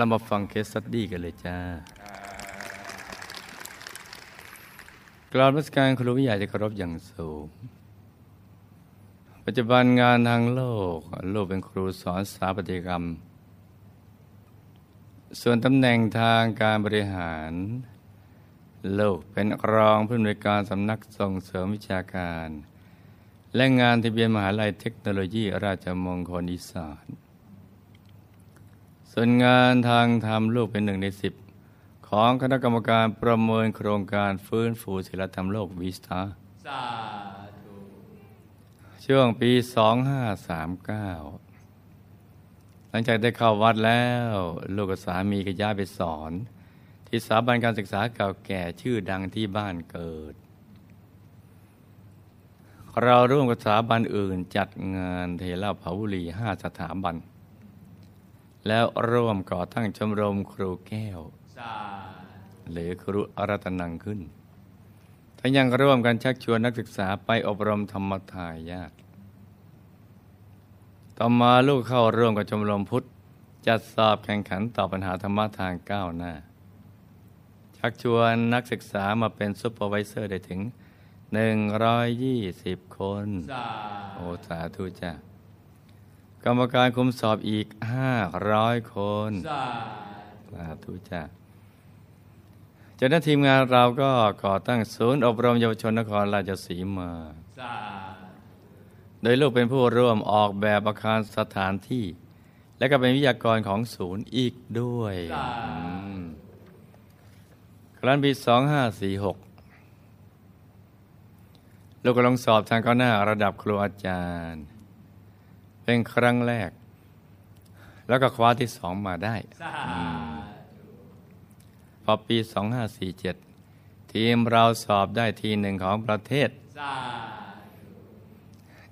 เรามาฟัง case study กันเลยจ้ากราบนมัสการคุณครูไม่ใหญ่ที่เคารพอย่างสูง ปัจจุบันงานทางโลก ลูกเป็นครูสอนสถาปัตยกรรม ส่วนตำแหน่งทางการบริหาร ลูกเป็นรองผู้อำนวยการสำนักส่งเสริมวิชาการ และงานทะเบียนมหาลัยเทคโนโลยีราชมงคลอีสาน ส่วนงานทางธรรมโลกเป็นหนึ่งในสิบของคณะกรรมการประเมินโครงการฟื้นฟูศิลธรรมโลกวิสตาสาธุช่วงปี 2539 หลังจากได้เข้าวัดแล้ว ลูกกับสามีก็ย้ายไปสอน ที่สถาบันการศึกษาเก่าแก่ชื่อดังที่บ้านเกิด เราร่วมกับสถาบันอื่นจัดงานเทเหล้าเผาบุหรี่ห้าสถาบัน แล้วร่วมก่อตั้งชมรมครูแก้วสาหรือครูอารัตนังขึ้นทั้งยังร่วมกันชักชวนนักศึกษาไปอบรมธรรมทายาทต่อมาลูกเข้าร่วมกับชมรมพุทธ จัดสอบแข่งขันตอบปัญหาธรรมะทางก้าวหน้า ชักชวนนักศึกษามาเป็น supervisor ได้ถึง 120 คนสาโอสาธุจ้ะ กรรมการคุมสอบอีก500คนสาสาธุจ้าจากนั้นทีมงานเราก็ก่อตั้งศูนย์อบรมเยาวชนนครราชสีมาสาโดยลูกเป็นผู้ร่วมออกแบบอาคารสถานที่ และก็เป็นวิทยากรของศูนย์อีกด้วยอืมครั้นปี2546 ลูกก็ลงสอบทางก้าวหน้าระดับครูอาจารย์ เป็นครั้งแรก แล้วก็คว้าที่สองมาได้สาพอปี 2547 ทีมเราสอบได้ทีหนึ่งของประเทศสา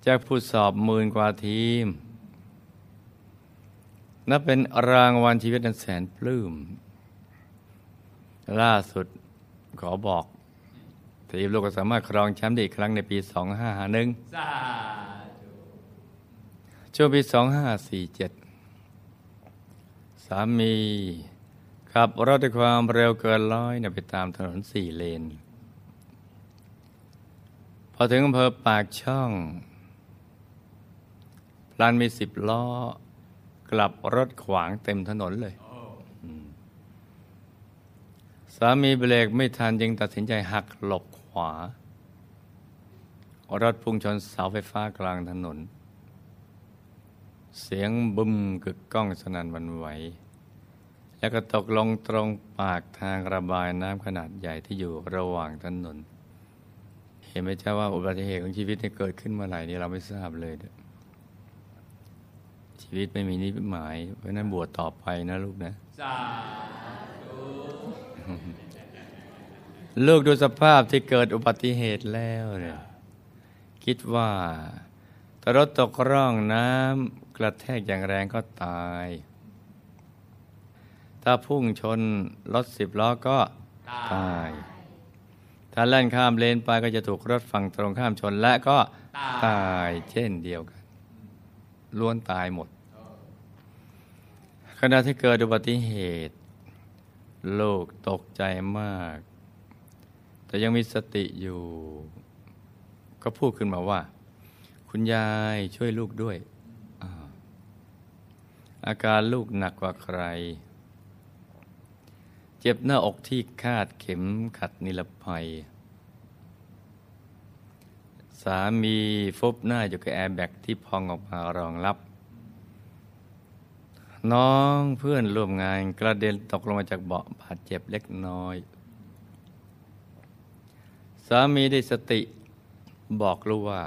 จากผู้สอบหมื่นกว่าทีม นับเป็นรางวัลชีวิตอันแสนปลื้ม ล่าสุดขอบอกทีมลูกก็สามารถครองแชมป์ได้อีกครั้งในปี 2551สาธุ ช่วงปี 2547 สามีขับรถด้วยความเร็วเกินร้อยเนี่ยไปตามถนนสี่เลน พอถึงอำเภอปากช่องพลันมีสิบล้อ กลับรถขวางเต็มถนนเลย สามีเบรกไม่ทันจึงตัดสินใจหักหลบขวา รถพุ่งชนเสาไฟฟ้ากลางถนน เสียงบึ้มกึกก้องสนั่นหวันไหว แล้วก็ตกลงตรงปากทางระบายน้ำขนาดใหญ่ที่อยู่ระหว่างถนน เห็นไหมเจ้าว่าอุบัติเหตุของชีวิตที่เกิดขึ้นเมื่อไหร่นี่เราไม่ทราบเลยเด้อชีวิตไม่มีนิหมาย เพราะฉะนั้นบวชต่อไปนะลูกนะสาลูกดูสภาพที่เกิดอุบัติเหตุแล้วเนี่ยคิดว่าถ้ารถตกร่องน้ำ กระแทกอย่างแรงก็ตาย ถ้าพุ่งชนรถสิบล้อก็ตาย ถ้าแล่นข้ามเลนไปก็จะถูกรถฝั่งตรงข้ามชนและก็ตายเช่นเดียวกันล้วนตายหมดขณะที่เกิดอุบัติเหตุ ลูกตกใจมาก แต่ยังมีสติอยู่ ก็พูดขึ้นมาว่า คุณยายช่วยลูกด้วย อาการลูกหนักกว่าใคร เจ็บหน้าอกที่คาดเข็มขัดนิรภัย สามีฟุบหน้าอยู่กับแอร์แบ็กที่พองออกมารองรับ น้องเพื่อนร่วมงานกระเด็นตกลงมาจากเบาะบาดเจ็บเล็กน้อย สามีได้สติบอกลูกว่า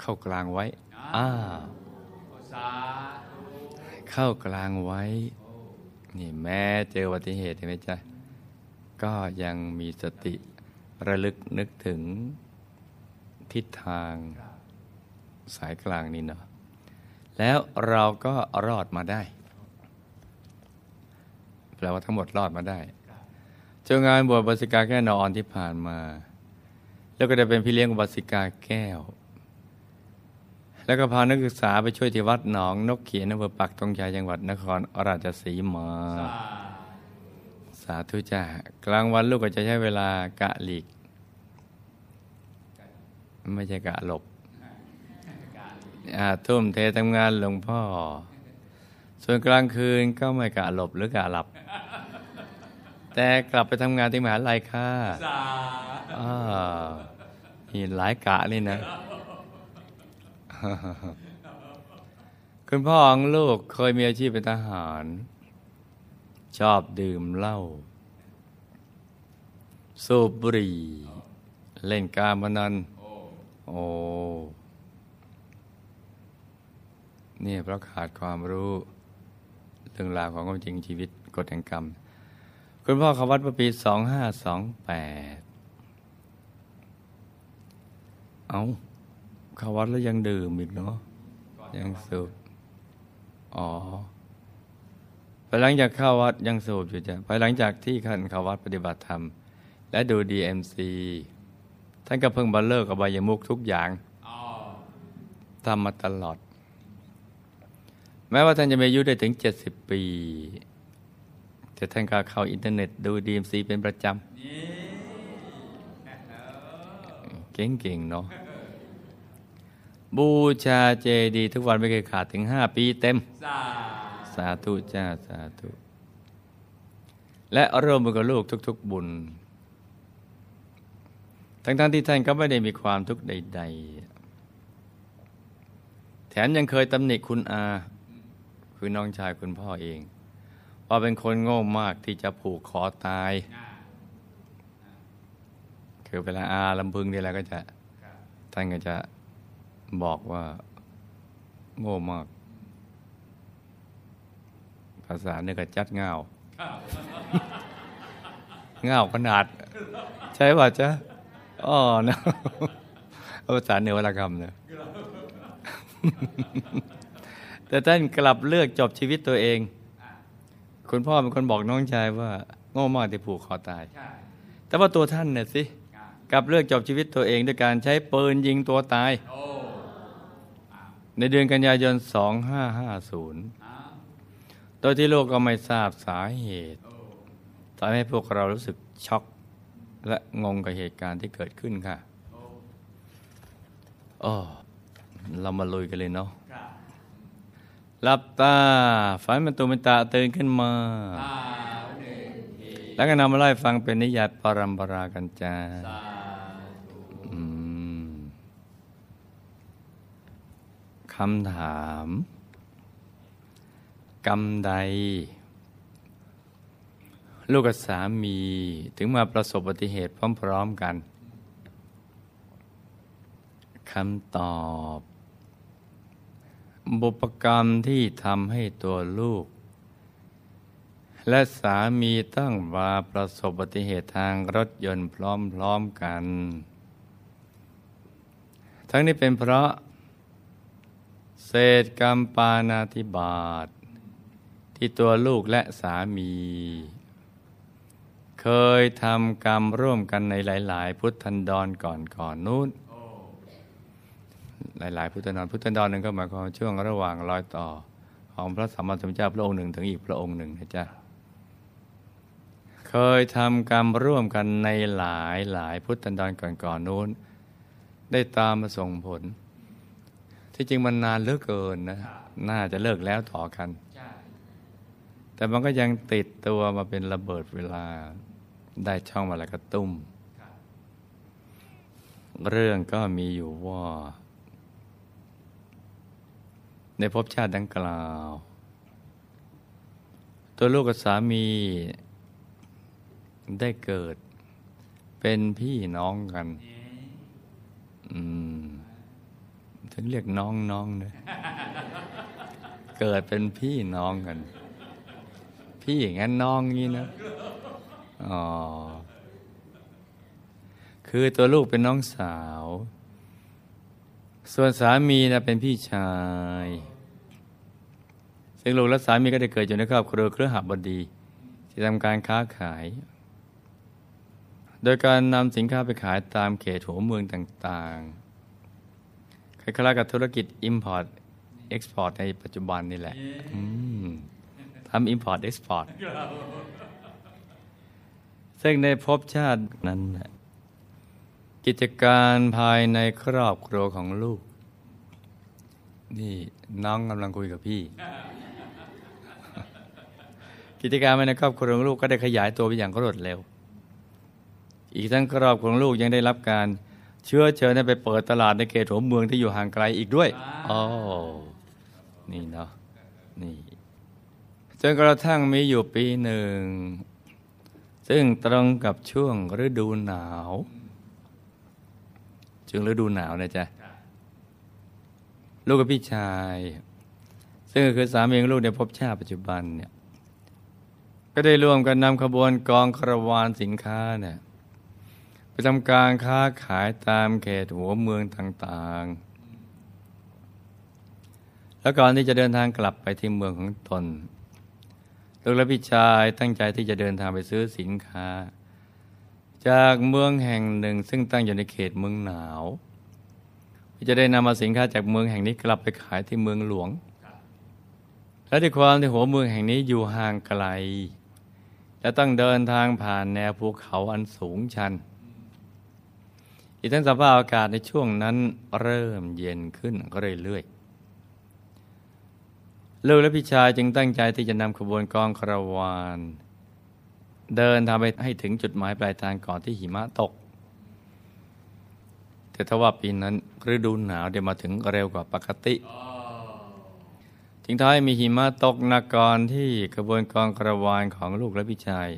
เข้ากลางไว้ อ้าวสาธุ เข้ากลางไว้ นี่แม้เจออุบัติเหตุเห็นไหมจ๊ะ ก็ยังมีสติระลึกนึกถึงทิศทางสายกลางนี่เนาะแล้วเราก็รอดมาได้แปลว่าทั้งหมดรอดมาได้เจ้างานบวชบาสิกาแก้วนอนที่ผ่านมา แล้วก็ได้เป็นพี่เลี้ยงบาสิกาแก้ว แล้วก็พานักศึกษาไปช่วยที่วัดหนอง นกเขียนอำเภอปักธงชัยจังหวัดนครราชสีมาสาสาธุจ้ากลางวันลูกก็จะใช้เวลากะหลีก ไม่ใช่กะหลบอาทุ่มเททำงานหลวงพ่อ ส่วนกลางคืนก็ไม่กะหลบหรือกะหลับ แต่กลับไปทำงานที่มหาลัยค่ะสาอ่ามีหลายกะนี่นะ คุณพ่อของลูกเคยมีอาชีพเป็นทหาร ชอบดื่มเหล้าสูบบุหรี่ เล่นการพนันโอ้โอ้เนี่ยเพราะขาดความรู้เรื่องราวของความจริงชีวิตกฎแห่งกรรม คุณพ่อเขาวัดเมื่อปีสองห้าสองแปดเอา เข้าวัดแล้วยังดื่มอีกเนาะยังสูบอ๋อภายหลังจากเข้าวัดยังสูบอยู่จ้ะภายหลังจากที่ท่านเข้าวัดปฏิบัติธรรม และดู DMC ท่านก็เพิ่งบันเลิกกับบายมุกทุกอย่างอ๋อทำมาตลอด แม้ว่าท่านจะมีอายุได้ถึง 70 ปี แต่ท่านก็เข้าอินเทอร์เน็ตดู DMC เป็นประจำเก่งๆเนาะ บูชาเจดีย์ทุกวันไม่เคยขาดถึง5ปีเต็มสาสาธุจ้าสาธุ และร่วมมือกับลูกทุก ๆ บุญ ทั้งๆที่ท่านก็ไม่ได้มีความทุกข์ใด ๆ แถมยังเคยตำหนิคุณอา คือน้องชายคุณพ่อเอง ว่าเป็นคนโง่มากที่จะผูกคอตายอ่าคือเวลาอาลำพึงนี่แหละก็จะครับท่านก็จะ บอกว่า โง่มาก ภาษาเนี่ยก็จัดเงาครับเงาขนาด ใช่ป่ะจ๊ะอ๋อนะภาษาเหนือวรรณกรรมเนี่ยแต่ท่านกลับเลือกจบชีวิตตัวเองอ่าคุณพ่อเป็นคนบอกน้องชายว่า โง่มากที่ผูกคอตายใช่แต่ว่าตัวท่านเนี่ยสิอ่ากลับเลือกจบชีวิตตัวเองด้วยการใช้ปืนยิงตัวตายโอ้อ่า ในเดือนกันยายน 2550อ่าโดยที่โลกก็ไม่ทราบสาเหตุโอ้ทำให้พวกเรารู้สึกช็อก และงงกับเหตุการณ์ที่เกิดขึ้นค่ะโอ้อ๋อเรามาลุยกันเลยเนาะครับหลับตาฝันเป็นตัวเป็นตาตื่นขึ้นมาสาหนึ่งทีแล้วก็นำมาไล่าให้ฟังเป็นนิยายปรัมปรากันจ้า สาธุ อืม คำถาม กรรมใด ลูกกับสามีถึงมาประสบอุบัติเหตุพร้อม ๆกันคำตอบ บุปกรรมที่ทำให้ตัวลูก และสามีต้องมาประสบอุบัติเหตุทางรถยนต์พร้อม ๆกัน ทั้งนี้เป็นเพราะ เศษกรรมปานาธิบาต ที่ตัวลูกและสามี เคยทำกรรมร่วมกันในหลาย ๆ พุทธันดรก่อนก่อนๆนู้น หลาย ๆ พุทธันดรพุทธันดรหนึ่งก็หมายความช่วงระหว่างรอยต่อ ของพระสัมมาสัมพุทธเจ้าพระองค์หนึ่งถึงอีกพระองค์หนึ่งนะจ๊ะเคยทำกรรมร่วมกันในหลายหลายพุทธันดรก่อนๆนู้น ได้ตามมาส่งผล ที่จริงมันนานเหลือเกินนะ น่าจะเลิกแล้วต่อกันใช่แต่มันก็ยังติดตัวมาเป็นระเบิดเวลาได้ช่องมาแล้วก็ตุ้มครับเรื่องก็มีอยู่ว่า ในภพชาติดังกล่าว ตัวลูกกับสามีได้เกิดเป็นพี่น้องกันนี่อืม ถึงเรียกน้องน้องเนยเกิดเป็นพี่น้องกัน พี่อย่างนั้นน้องงี้นะอ๋อคือตัวลูกเป็นน้องสาว ส่วนสามีนะเป็นพี่ชาย ซึ่งลูกและสามีก็ได้เกิดอยู่ในครอบครัวเครือหบดี ที่ทำการค้าขาย โดยการนำสินค้าไปขายตามเขตหัวเมืองต่างๆ ล้ายๆกับธุรกิจ Import Export ในปัจจุบันนี่แหละอืมทำ Import Export ซึ่งในภพชาตินั้น กิจการภายในครอบครัวของลูก นี่น้องกำลังคุยกับพี่ กิจการภายในครอบครัวของลูกก็ได้ขยายตัวไปอย่างรวดเร็ว อีกทั้งครอบครัวของลูกยังได้รับการ เชื้อเชิญให้ไปเปิดตลาดในเขตหัวเมืองที่อยู่ห่างไกลอีกด้วยอ๋อนี่เนาะนี่จนกระทั่งมีอยู่ปีหนึ่ง ซึ่งตรงกับช่วงฤดูหนาวช่วงฤดูหนาวนะจ๊ะ ลูกกับพี่ชาย ซึ่งก็คือสามีของลูกในภพชาติปัจจุบันเนี่ย ก็ได้ร่วมกันนำขบวนกองคาราวานสินค้าเนี่ยไป ทำการค้าขายตามเขตหัวเมืองต่างๆ แล้วก่อนที่จะเดินทางกลับไปที่เมืองของตนลูกและพี่ชายตั้งใจที่จะเดินทางไปซื้อสินค้า จากเมืองแห่งหนึ่ง ซึ่งตั้งอยู่ในเขตเมืองหนาวจะได้นำมาสินค้าจากเมืองแห่งนี้กลับไปขายที่เมืองหลวง และด้วยความที่หัวเมืองแห่งนี้อยู่ห่างไกลและต้องเดินทางผ่านแนวภูเขาอันสูงชัน อีกทั้งสภาพอากาศในช่วงนั้นเริ่มเย็นขึ้นเรื่อยๆลูกและพี่ชายจึงตั้งใจที่จะนำขบวนกองคาราวานเดินทางไปให้ถึงจุดหมายปลายทางก่อนที่หิมะตก แต่ทว่าปีนั้นฤดูหนาวเดี๋ยวมาถึงเร็วกว่าปกติทิ้งท้ายมีหิมะตกนักก่อนที่ขบวนกองคาราวานของลูกและพี่ชาย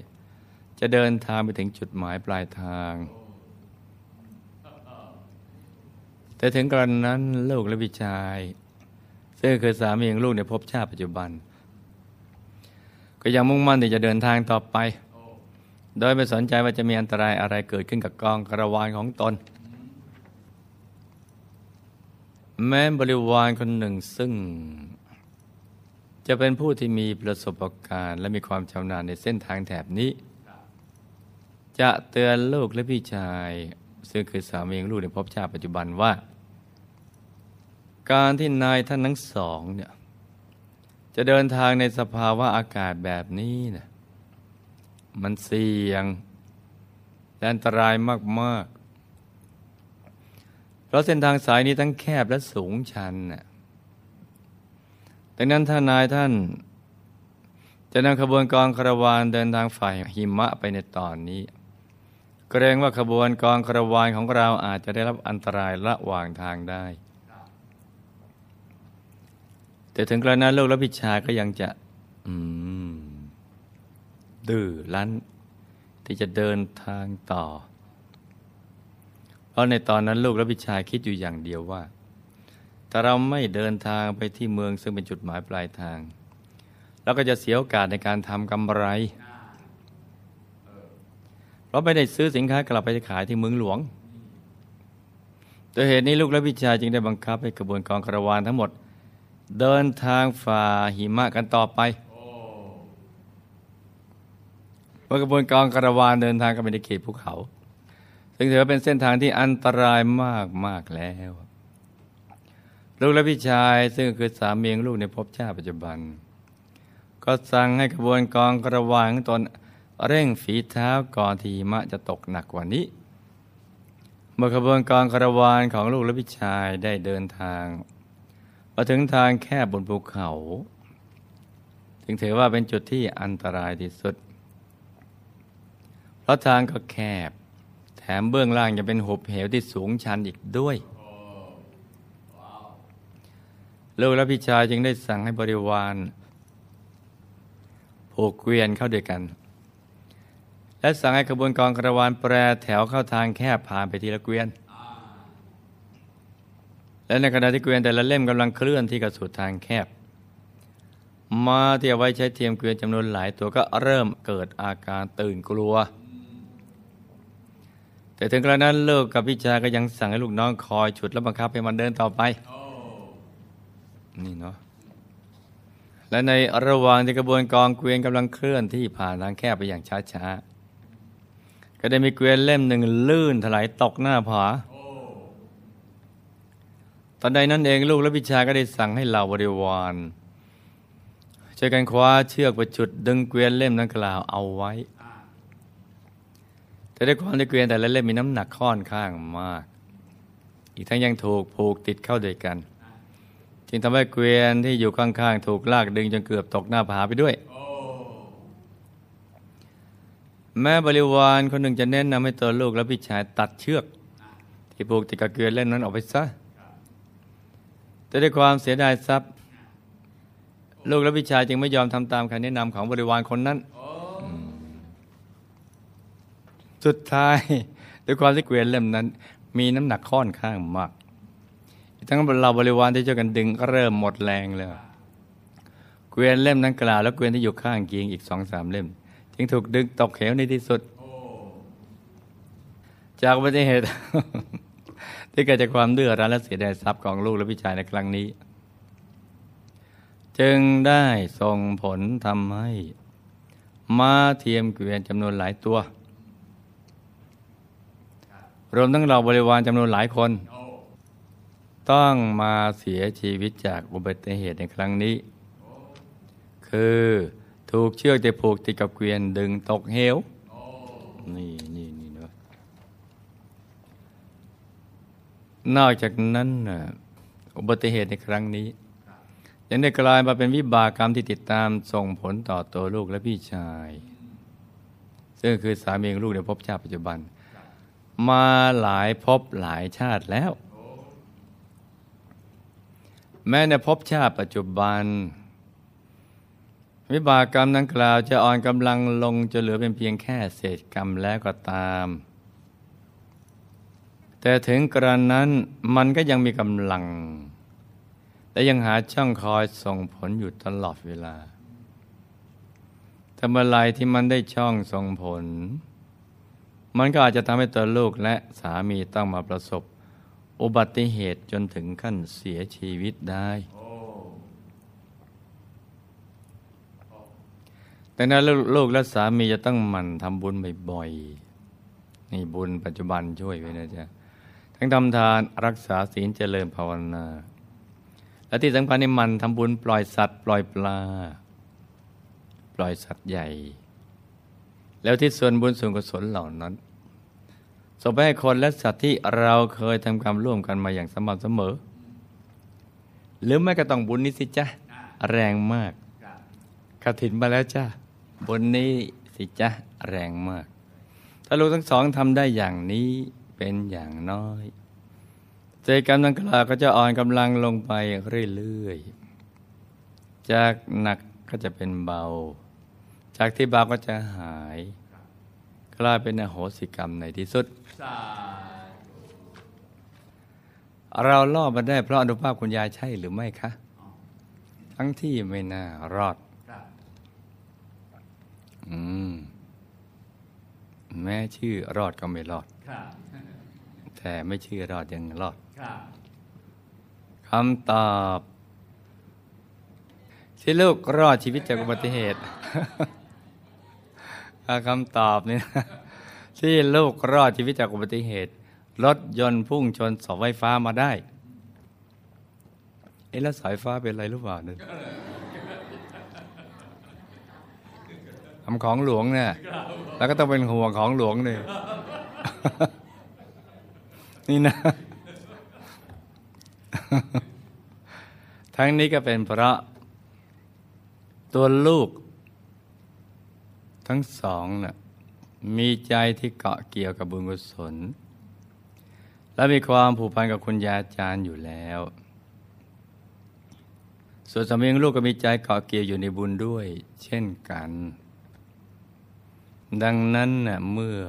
จะเดินทางไปถึงจุดหมายปลายทาง แต่ถึงกรณนั้นลูกและพี่ชาย ซึ่งคือสามีของลูกในภพชาติปัจจุบัน ก็ยังมุ่งมั่นที่จะเดินทางต่อไป โดยไม่สนใจว่าจะมีอันตรายอะไรเกิดขึ้นกับกองคาราวานของตน แม้บริวารคนหนึ่งซึ่ง จะเป็นผู้ที่มีประสบการณ์ และมีความชำนาญในเส้นทางแถบนี้ จะเตือนลูกและพี่ชายซึ่งคือสามีของลูกในภพชาติปัจจุบันว่า การที่นายท่านทั้งสองเนี่ยจะเดินทางในสภาวะอากาศแบบนี้นะมันเสี่ยง และอันตรายมาก ๆ เพราะเส้นทางสายนี้ทั้งแคบและสูงชันน่ะดังนั้นถ้านายท่าน จะนำขบวนกองคารวานเดินทางฝ่ายหิมะไปในตอนนี้ เกรงว่าขบวนกองคารวานของเราอาจจะได้รับอันตรายระหว่างทางได้ แต่ถึงกระนั้นโลกและพิชาก็ยังจะ อืม ดื้อรั้น ที่จะเดินทางต่อ เพราะในตอนนั้นลูกและพิชาคิดอยู่อย่างเดียวว่า ถ้าเราไม่เดินทางไปที่เมืองซึ่งเป็นจุดหมายปลายทางเราก็จะเสียโอกาสในการทำกำไรเพราะไม่ได้ซื้อสินค้ากลับไปขายที่เมืองหลวงโดยเหตุนี้ลูกและพิชาจึงได้บังคับให้กระบวนกองคารวานทั้งหมด เดินทางฝ่าหิมะกันต่อไปเมื่อกระบวนกองคาราวานเดินทางกันไปในเขตภูเขา ซึ่งถือว่าเป็นเส้นทางที่อันตรายมากมากแล้ว ลูกและพี่ชายซึ่งคือสามีของลูกในภพชาติปัจจุบัน ก็สั่งให้กระบวนกองคาราวานของตนเร่งฝีเท้าก่อนที่หิมะจะตกหนักกว่านี้เมื่อขบวนกองคาราวานของลูกและพี่ชายได้เดินทาง มาถึงทางแคบบนภูเขาจึงถือว่าเป็นจุดที่อันตรายที่สุด เพราะทางก็แคบ แถมเบื้องล่างยังเป็นหุบเหวที่สูงชันอีกด้วยลูกและพี่ชายจึงได้สั่งให้บริวารผูกเกวียนเข้าด้วยกัน และสั่งให้ขบวนกองคารวานแปรแถวเข้าทางแคบผ่านไปทีละเกวียน และในขณะที่เกวียนแต่ละเล่มกำลังเคลื่อนที่กระสุดทางแคบมาที่เอาไว้ใช้เทียมเกวียนจำนวนหลายตัวก็เริ่มเกิดอาการตื่นกลัว แต่ถึงกระนั้นเลิกกับพิชาก็ยังสั่งให้ลูกน้องคอยฉุดและบังคับให้มันเดินต่อไป นี่เนาะและในระหว่างที่กระบวนกองเกวียนกำลังเคลื่อนที่ผ่านทางแคบไปอย่างช้าๆก็ได้มีเกวียนเล่มหนึ่งลื่นถลายตกหน้าผา ตอนใดนั้นเองลูกและพิชายก็ได้สั่งให้เหล่าบริวารช่วยกันคว้าเชือกประจุดดึงเกวียนเล่มดังกล่าวเอาไว้ แต่ด้วยความที่เกวียนแต่ละเล่มมีน้ำหนักค่อนข้างมาก อีกทั้งยังถูกผูกติดเข้าด้วยกัน จึงทำให้เกวียนที่อยู่ข้างๆ ถูกลากดึงจนเกือบตกหน้าผาไปด้วย แม่บริวารคนหนึ่งจะแนะนำให้ตัวลูกและพี่ชายตัดเชือก ที่ผูกติดกับเกวียนเล่มนั้นออกไปซะ แต่ด้วยความเสียดายทรัพย์ ลูกและพี่ชาจึงไม่ยอมทำตามคำแนะนำของบริวารคนนั้น สุดท้ายด้วยความที่เกวียนเล่มนั้น มีน้ำหนักค่อนข้างมากทั้งเราบริวารที่ช่วยกันดึงก็เริ่มหมดแรงแล้วเกวียนเล่มนั้นกล่าวแล้วเกวียนที่อยู่ข้างเคียงอีกสองสามเล่ม จึงถูกดึงตกเหวในที่สุด จากอุบัติเหตุ ที่เกิดจากความดื้อรั้นและเสียดายทรัพย์ของลูกและพี่ชายในครั้งนี้ จึงได้ส่งผลทำให้มาเทียมเกวียนจำนวนหลายตัว รวมทั้งเราบริวารจำนวนหลายคน ต้องมาเสียชีวิตจากอุบัติเหตุในครั้งนี้ คือถูกเชือกที่ผูกติดกับเกวียนดึงตกเหวนี่นี่ นอกจากนั้นอุบัติเหตุในครั้งนี้ ยังได้กลายมาเป็นวิบากกรรมที่ติดตามส่งผลต่อตัวลูกและพี่ชาย ซึ่งคือสามีของลูกในภพชาติปัจจุบัน มาหลายภพหลายชาติแล้ว แม้ในภพชาติปัจจุบัน วิบากกรรมดังกล่าวจะอ่อนกำลังลงจะเหลือเป็นเพียงแค่เศษกรรมแล้วก็ตาม แต่ถึงกระนั้นมันก็ยังมีกำลังและยังหาช่องคอยส่งผลอยู่ตลอดเวลาถ้าเมื่อไรที่มันได้ช่องส่งผล มันก็อาจจะทำให้ตัวลูกและสามีต้องมาประสบ อุบัติเหตุจนถึงขั้นเสียชีวิตได้โอ้ดังนั้นลูกลูกและสามีจะต้องหมั่นทำบุญบ่อยๆนี่บุญปัจจุบันช่วยไว้นะจ๊ะ ทั้งทำทานรักษาศีลเจริญภาวนา และที่สำคัญในมันทำบุญปล่อยสัตว์ ปล่อยปลา ปล่อยสัตว์ใหญ่ แล้วที่ส่วนบุญส่วนกุศลเหล่านั้นส่งไปให้คนและสัตว์ที่เราเคยทำกรรมร่วมกันมาอย่างสม่ำเสมอ หรือไม่ก็ต้องบุญนี้สิจ๊ะแรงมากครับกระถินมาแล้วจ้าบนนี้สิจ้าแรงมาก ถ้าลูกทั้งสองทำได้อย่างนี้ เป็นอย่างน้อยใจกรรมดังกล่าวก็จะอ่อนกำลังลงไปเรื่อยๆ จากหนักก็จะเป็นเบา จากที่เบาก็จะหายกลายเป็นอโหสิกรรมในที่สุด เราลอบมาได้เพราะอนุภาพคุณยายใช่หรือไม่คะ ทั้งที่ไม่น่ารอดอืมแม้ชื่อรอดก็ไม่รอดร แต่ไม่ชื่อรอดยังรอดครับคำตอบที่ลูกรอดชีวิตจากอุบัติเหตุอ่าคำตอบเนี่ยนะที่ลูกรอดชีวิตจากอุบัติเหตุ รถยนต์พุ่งชนเสาไฟฟ้ามาได้ เอ๊ะแล้วสายฟ้าเป็นอะไรหรือเปล่าเนี่ยทำของหลวงเนี่ย แล้วก็ต้องเป็นห่วงของหลวงเนี่ย นี่นะ ทั้งนี้ก็เป็นเพราะ ตัวลูก ทั้งสองน่ะมีใจที่เกาะเกี่ยวกับบุญกุศล และมีความผูกพันกับคุณยาอาจารย์อยู่แล้ว ส่วนสามีของลูกก็มีใจเกาะเกี่ยวอยู่ในบุญด้วย เช่นกัน ดังนั้นน่ะเมื่อ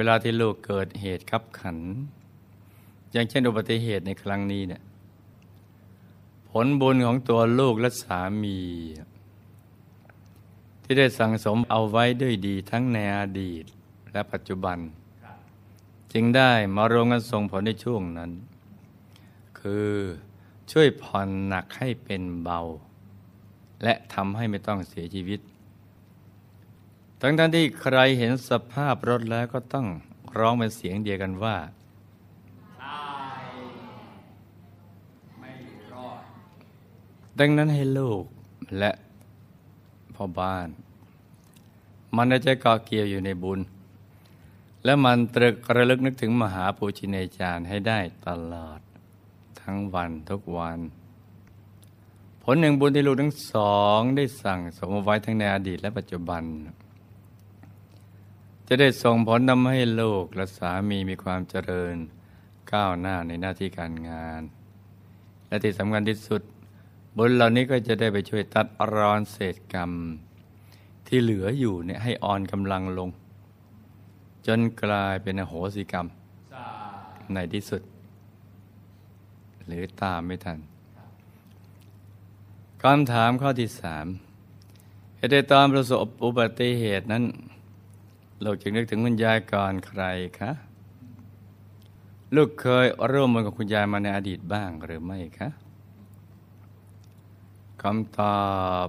เวลาที่ลูกเกิดเหตุขับขัน อย่างเช่นอุบัติเหตุในครั้งนี้เนี่ยผลบุญของตัวลูกและสามี ที่ได้สั่งสมเอาไว้ด้วยดีทั้งในอดีตและปัจจุบัน จึงได้มารวมกันส่งผลในช่วงนั้น คือช่วยผ่อนหนักให้เป็นเบา และทำให้ไม่ต้องเสียชีวิต ทั้งท่านที่ใครเห็นสภาพรถแล้วก็ต้องร้องเป็นเสียงเดียวกันว่าตายดังนั้นให้ลูกและพ่อบ้าน มันจะเกาะเกี่ยวอยู่ในบุญ และมันตรึกระลึกนึกถึงมหาปูชินจารย์ให้ได้ตลอด ทั้งวันทุกวัน ผลหนึ่งบุญที่ลูกทั้งสองได้สั่งสมไว้ทั้งในอดีตและปัจจุบัน จะได้ส่งผลทำให้ลูกและสามีมีความเจริญก้าวหน้าในหน้าที่การงาน และที่สำคัญที่สุด บุญเหล่านี้ก็จะได้ไปช่วยตัดรอนเศษกรรม ที่เหลืออยู่เนี่ยให้อ่อนกำลังลง จนกลายเป็นโหสิกรรม ในที่สุด หรือตามไม่ทันคำถามข้อที่สามเหตุใดตอนประสบอุบัติเหตุนั้น ลูกจึงนึกถึงคุณยายก่อนใครคะลูกเคยร่วมมือกับคุณยายมาในอดีตบ้างหรือไม่คะคำตอบ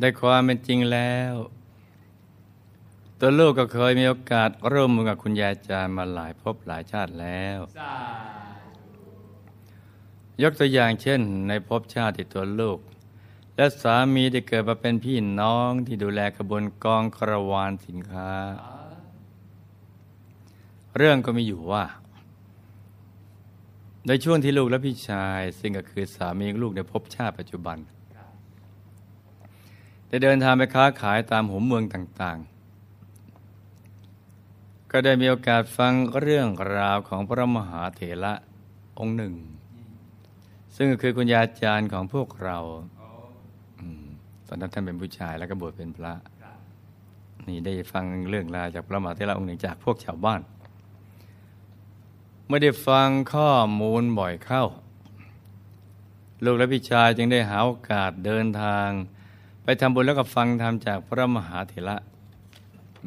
ได้ความเป็นจริงแล้ว ตัวลูกก็เคยมีโอกาสร่วมมือกับคุณยายจารย์มาหลายภพหลายชาติแล้วสายกตัวอย่างเช่น ในภพชาติที่ตัวลูก และสามีได้เกิดมาเป็นพี่น้องที่ดูแลกระบวนกองคารวานสินค้า เรื่องก็มีอยู่ว่า ในช่วงที่ลูกและพี่ชาย ซึ่งก็คือสามีลูกในภพชาติปัจจุบัน ได้เดินทางไปค้าขายตามหัวเมืองต่างๆ ก็ได้มีโอกาสฟังเรื่องราวของพระมหาเถระองค์หนึ่ง ซึ่งก็คือคุณยาจารย์ของพวกเรา ตอนนั้นท่านเป็นผู้ชายแล้วก็บวชเป็นพระ นี่ได้ฟังเรื่องราวจากพระมหาเถระองค์หนึ่งจากพวกชาวบ้านเมื่อได้ฟังข้อมูลบ่อยเข้า ลูกและพี่ชายจึงได้หาโอกาสเดินทาง ไปทำบุญแล้วก็ฟังธรรมจากพระมหาเถระ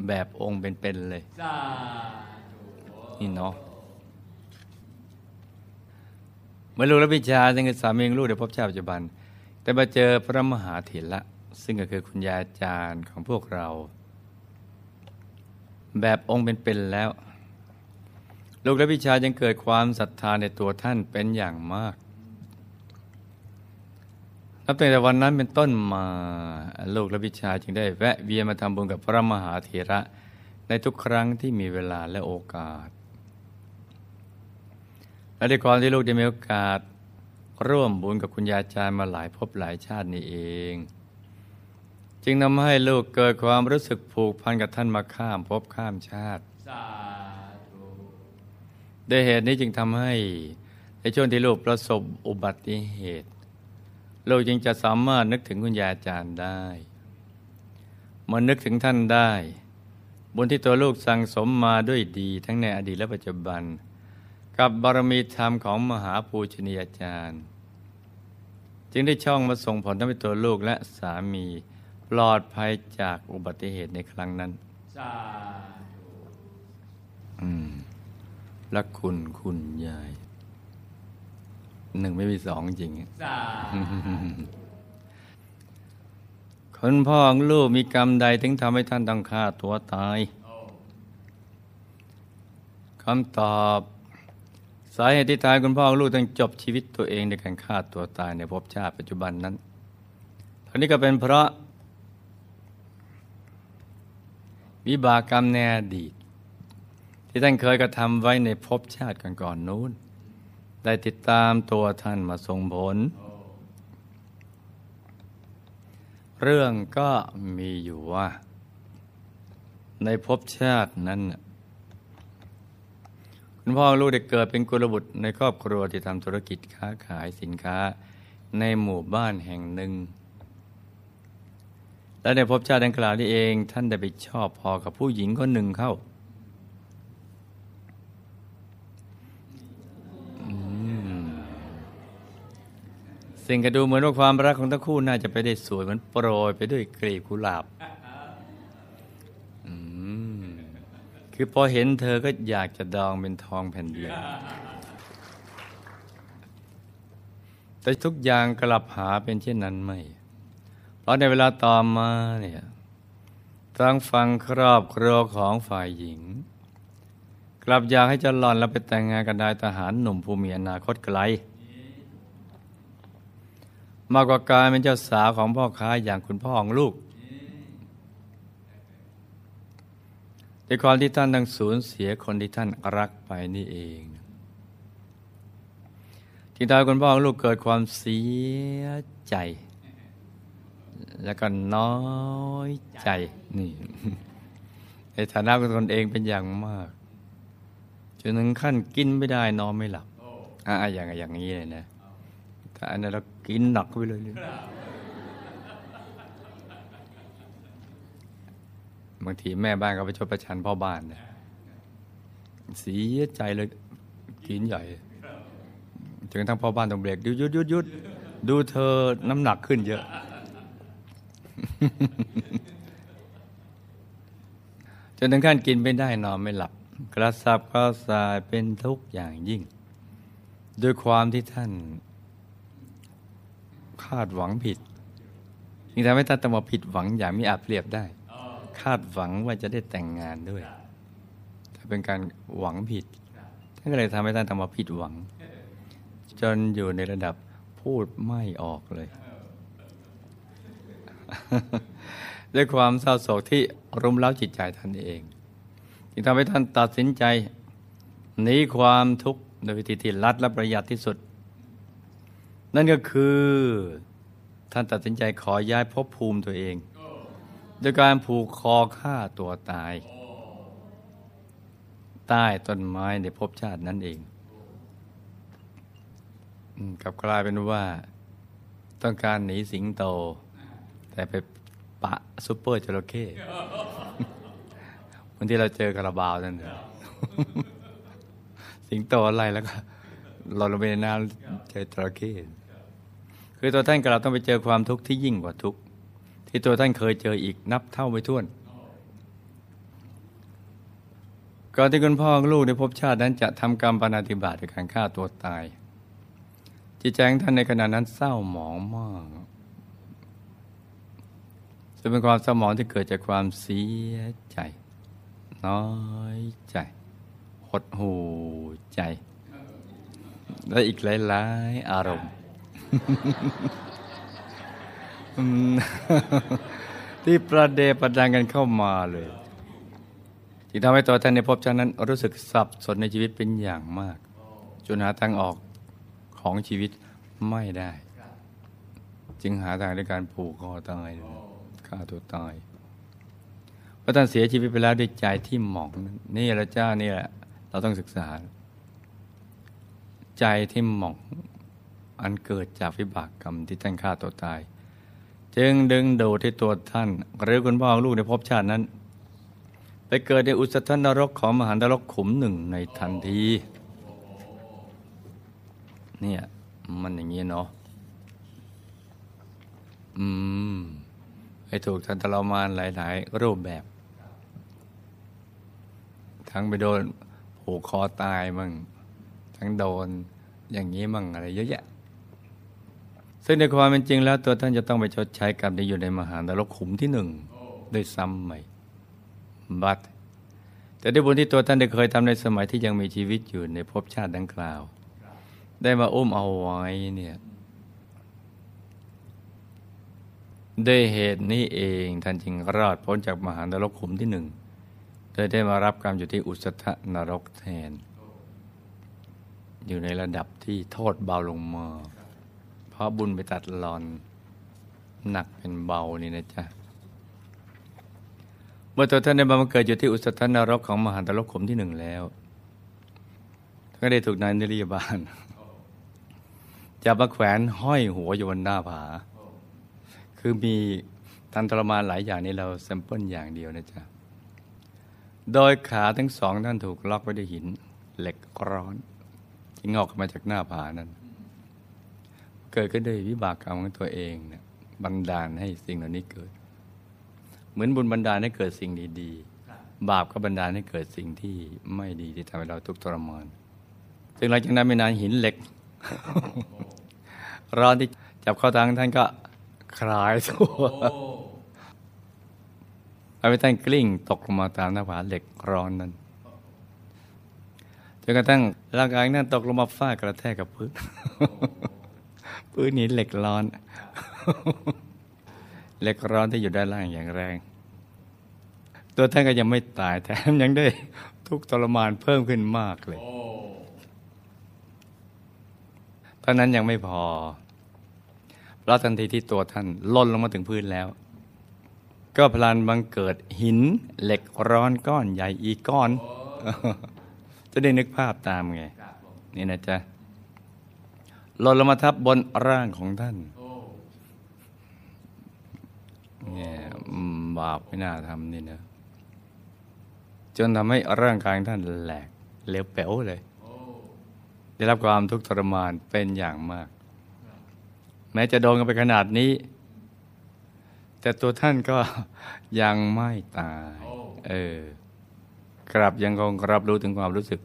แบบองค์เป็นๆเลยนี่เนาะเมื่อลูกและพี่ชายซึ่งเป็นสามีลูกในภพชาติปัจจุบัน แต่มาเจอพระมหาเถระ ซึ่งก็คือคุณยาอาจารย์ของพวกเรา แบบองค์เป็นๆแล้ว ลูกและพี่ชายังเกิดความศรัทธาในตัวท่านเป็นอย่างมากนับตั้งแต่วันนั้นเป็นต้นมาลูกและพี่ชายจึงได้แวะเวียนมาทำบุญกับพระมหาเถระในทุกครั้งที่มีเวลาและโอกาส และด้วยความที่ลูกได้มีโอกาสร่วมบุญกับคุณยาอาจารย์มาหลายภพหลายชาตินี้เอง จึงทำให้ลูกเกิดความรู้สึกผูกพันกับท่านมาข้ามภพข้ามชาติสาธุด้วยเหตุนี้จึงทำให้ในช่วงที่ลูกประสบอุบัติเหตุ ลูกจึงจะสามารถนึกถึงคุณยายอาจารย์ได้เมื่อนึกถึงท่านได้ บุญที่ตัวลูกสั่งสมมาด้วยดีทั้งในอดีตและปัจจุบัน กับบารมีธรรมของมหาปูชนียาจารย์ จึงได้ช่องมาส่งผลทำให้ตัวลูกและสามี ลอดภัยจากอุบัติเหตุในครั้งนั้นสาอืมรักคุณคุณยาย หนึ่งไม่มีสองจริงสาคนพ่อของลูกมีกรรมใด ถึงทำให้ท่านต้องฆ่าตัวตายโอ้คำตอบสาเหตุที่ตายคุณพ่อของลูกต้องจบชีวิตตัวเองในการฆ่าตัวตายในภพชาติปัจจุบันนั้นทั้งนี้ก็เป็นเพราะ วิบากกรรมในอดีต ที่ท่านเคยกระทำไว้ในภพชาติก่อนๆนู้น ได้ติดตามตัวท่านมาส่งผล เรื่องก็มีอยู่ว่า ในภพชาตินั้น คุณพ่อลูกได้เกิดเป็นกุลบุตรในครอบครัวที่ทำธุรกิจค้าขายสินค้าในหมู่บ้านแห่งหนึ่ง และในภพชาติดังกล่าวนี้เอง ท่านได้ไปชอบพอกับผู้หญิงคนหนึ่งเข้าสิ่งก็ดูเหมือนว่าความรักของทั้งคู่น่าจะไปได้สวยเหมือนโปรยไปด้วยกลีบกุหลาบคือพอเห็นเธอก็อยากจะดองเป็นทองแผ่นเดียว แต่ทุกอย่างกลับหาเป็นเช่นนั้นไม่ พราะในเวลาต่อมาเนี่ยทางฟังครอบครัวของฝ่ายหญิง กลับอยากให้เจะหล่อนแล้วไปแต่งงานกับนายทหารหนุ่มผู้มีอนาคตไกล มากกว่าการเป็นเจ้าสาวของพ่อค้าอย่างคุณพ่อของลูกในความที่ท่านต้งสูญเสียคนที่ท่านรักไปนี่เองที่ทำให้คุณพ่อของลูกเกิดความเสียใจ แล้วก็น้อยใจนี่ในฐานะของตนเองเป็นอย่างมากจนถึงขั้นกินไม่ได้นอนไม่หลับอะอย่างอย่างนี้เลยนะแต่อันนั้นเรากินหนักไปเลยเลยบางทีแม่บ้านก็ไปชดประชันพ่อบ้านเนี่ยเสียใจเลยกินใหญ่จนกระทั่งพ่อบ้านต้องเบรกหยุดหยุดหยุดหยุดดูเธอน้ำหนักขึ้นเยอะ จนถึงขั้นกินไม่ได้นอนไม่หลับ กระสับกระส่ายเป็นทุกข์อย่างยิ่ง ด้วยความที่ท่าน คาดหวังผิดยิ่งทำให้ท่านต้องมาผิดหวังอย่างไม่อาจเปรียบได้ คาดหวังว่าจะได้แต่งงานด้วย ถ้าเป็นการหวังผิดท่านก็เลยทำให้ท่านต้องมาผิดหวัง จนอยู่ในระดับพูดไม่ออกเลย ด้วยความเศร้าโศกที่รุมเร้าจิตใจท่านเองจึงทำให้ท่านตัดสินใจหนีความทุกข์โดยวิธีที่ลัดและประหยัดที่สุด นั่นก็คือท่านตัดสินใจขอย้ายภพภูมิตัวเองโดยการผูกคอฆ่าตัวตาย ใต้ต้นไม้ในภพชาตินั่นเองกับกลายเป็นว่า ต้องการหนีสิงโต แต่ไปปะซุปเปอร์จระเข้วันที่เราเจอกระบาวนั่นสิงโตอะไรแล้วก็หล่นลงไปในน้ำเจอจระเข้คือตัวท่านกับเราต้องไปเจอความทุกข์ที่ยิ่งกว่าทุกข์ที่ตัวท่านเคยเจออีกนับเท่าไม่ถ้วนก่อนที่คุณพ่อลูกในภพชาตินั้นจะทำกรรมปานาติบาตในการฆ่าตัวตายจิตใจของท่านในขณะนั้นเศร้าหมองมาก จะเป็นความเศร้าหมองที่เกิดจากความเสียใจ น้อยใจ หดหูใจ และอีกหลายๆอารมณ์ ที่ประเดประดังกันเข้ามาเลยที่ทำให้ตัวท่านในภพชาตินั้น รู้สึกสับสนในชีวิตเป็นอย่างมาก จนหาทางออกของชีวิตไม่ได้ จึงหาทางในการผูกคอตาย ฆ่าตัวตายเพราะท่านเสียชีวิตไปแล้วด้วยใจที่หมองนี่แหละเจ้านี่แหละเราต้องศึกษา ใจที่หมองอันเกิดจากวิบากกรรมที่ท่านฆ่าตัวตาย จึงดึงดูดที่ตัวท่าน หรือคุณพ่อลูกในภพชาตินั้น ไปเกิดในอุสธนรกของมหานรกขุมหนึ่งในทันทีเนี่ยมันอย่างนี้เนาะอืม ให้ถูกทันตรมานหลาย ๆ รูปแบบ ทั้งไปโดนผูกคอตายมั่งทั้งโดนอย่างนี้มั่งอะไรเยอะแยะ ซึ่งในความเป็นจริงแล้วตัวท่านจะต้องไปชดใช้กรรมที่อยู่ในมหานรกขุมที่หนึ่งด้วยซ้ำใหม่บัดแต่ด้วยบุญที่ตัวท่านได้เคยทำในสมัยที่ยังมีชีวิตอยู่ในภพชาติดังกล่าว ได้มาอุ้มเอาไว้เนี่ย ด้วยเหตุนี้เองท่านจึงรอดพ้นจากมหานรกขุมที่หนึ่งโดยได้มารับกรรมอยู่ที่อุสธนรกแทน อยู่ในระดับที่โทษเบาลงมาเพราะบุญไปตัดรอน หนักเป็นเบานี่นะจ๊ะ เมื่อตัวท่านได้มาเกิดอยู่ที่อุสธนรกของมหานรกขุมที่หนึ่งแล้วท่านก็ได้ถูกนายนิรยบาลจับมาแขวนห้อยหัวอยู่บนหน้าผา คือมีทัณฑ์ทรมานหลายอย่างนี้เรา sample อย่างเดียวนะจ๊ะ โดยขาทั้งสองท่านถูกล็อกไว้ด้วยหินเหล็กร้อนที่งอกมาจากหน้าผานั้น เกิดขึ้นด้วยวิบากกรรมของตัวเองเนี่ยบันดาลให้สิ่งเหล่านี้เกิด เหมือนบุญบันดาลให้เกิดสิ่งดีๆ บาปก็บันดาลให้เกิดสิ่งที่ไม่ดีที่ทำให้เราทุกข์ทรมานซึ่งหลังจากนั้นไม่นานหินเหล็ก ร้อนที่จับเข้าทางท่านก็ คลายตัวอาไปท่านกลิ้งตกลงมาตามหน้าผาเหล็กร้อนนั้นจนกระทั่งร่างกายนั้นตกลงมาฟาดกระแทกกับพื้นพื้นหินเหล็กร้อน เหล็กร้อนที่อยู่ด้านล่างอย่างแรง ตัวท่านก็ยังไม่ตายแถมยังได้ทุกทรมานเพิ่มขึ้นมากเลยโอ้เท่านั้นยังไม่พอ เพราะทันทีที่ตัวท่านล่นลงมาถึงพื้นแล้ว ก็พลันบังเกิดหินเหล็กร้อนก้อนใหญ่อีกก้อน จะได้นึกภาพตามไง นี่นะจ๊ะหล่นลงมาทับบนร่างของท่านเนี่ยบาปไม่น่าทำนี่นะจนทำให้ร่างกายท่านแหลกเหลวแป๋วเลย ได้รับความทุกข์ทรมานเป็นอย่างมาก แม้จะโดนกันไปขนาดนี้ แต่ตัวท่านก็ยังไม่ตายโอ้เออกลับยังคงรับรู้ถึงความรู้สึก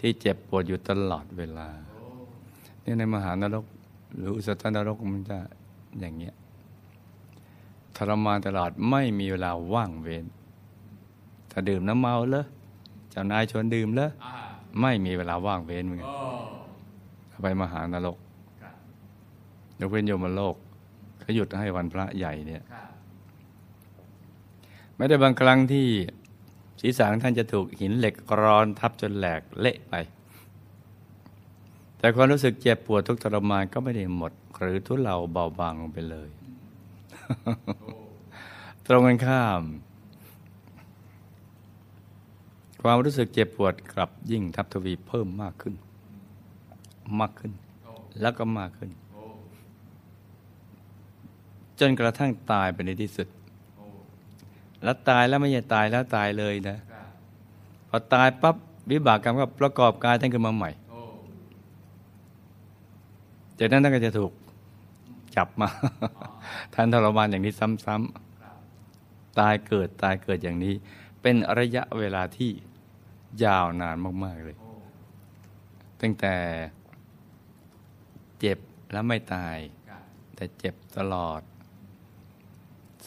ที่เจ็บปวดอยู่ตลอดเวลาโอ้เนี่ยในมหานรก หรืออุสตนรกมันจะอย่างเงี้ยทรมานตลอดไม่มีเวลาว่างเว้นถ้าดื่มน้ำเมาเลยเจ้านายชวนดื่มเลยอ่าไม่มีเวลาว่างเว้นเหมือนกันโอ้ถ้าไปมหานรกครับ ยกเว้นโยมโลกเขาหยุดให้วันพระใหญ่เนี่ยครับไม่ได้บางครั้งที่ศีรษะของท่านจะถูกหินเหล็กกรอนทับจนแหลกเละไป แต่ความรู้สึกเจ็บปวดทุกข์ทรมานก็ไม่ได้หมด หรือทุเลาเบาบางลงไปเลย ตรงกันข้าม ความรู้สึกเจ็บปวดกลับยิ่งทับทวีเพิ่มมากขึ้น มากขึ้นโอ้แล้วก็มากขึ้นโอ้ จนกระทั่งตายไปในที่สุด แล้วตายแล้วไม่ใช่ตายแล้วตายเลยนะ พอตายปั๊บวิบากกรรมก็ประกอบกายท่านขึ้นมาใหม่ จากนั้นท่านก็จะถูกจับมาท่านทรมานอย่างนี้ซ้ำๆ ตายเกิดตายเกิดอย่างนี้ เป็นระยะเวลาที่ยาวนานมาก ๆ เลย ตั้งแต่เจ็บแล้วไม่ตาย แต่เจ็บตลอด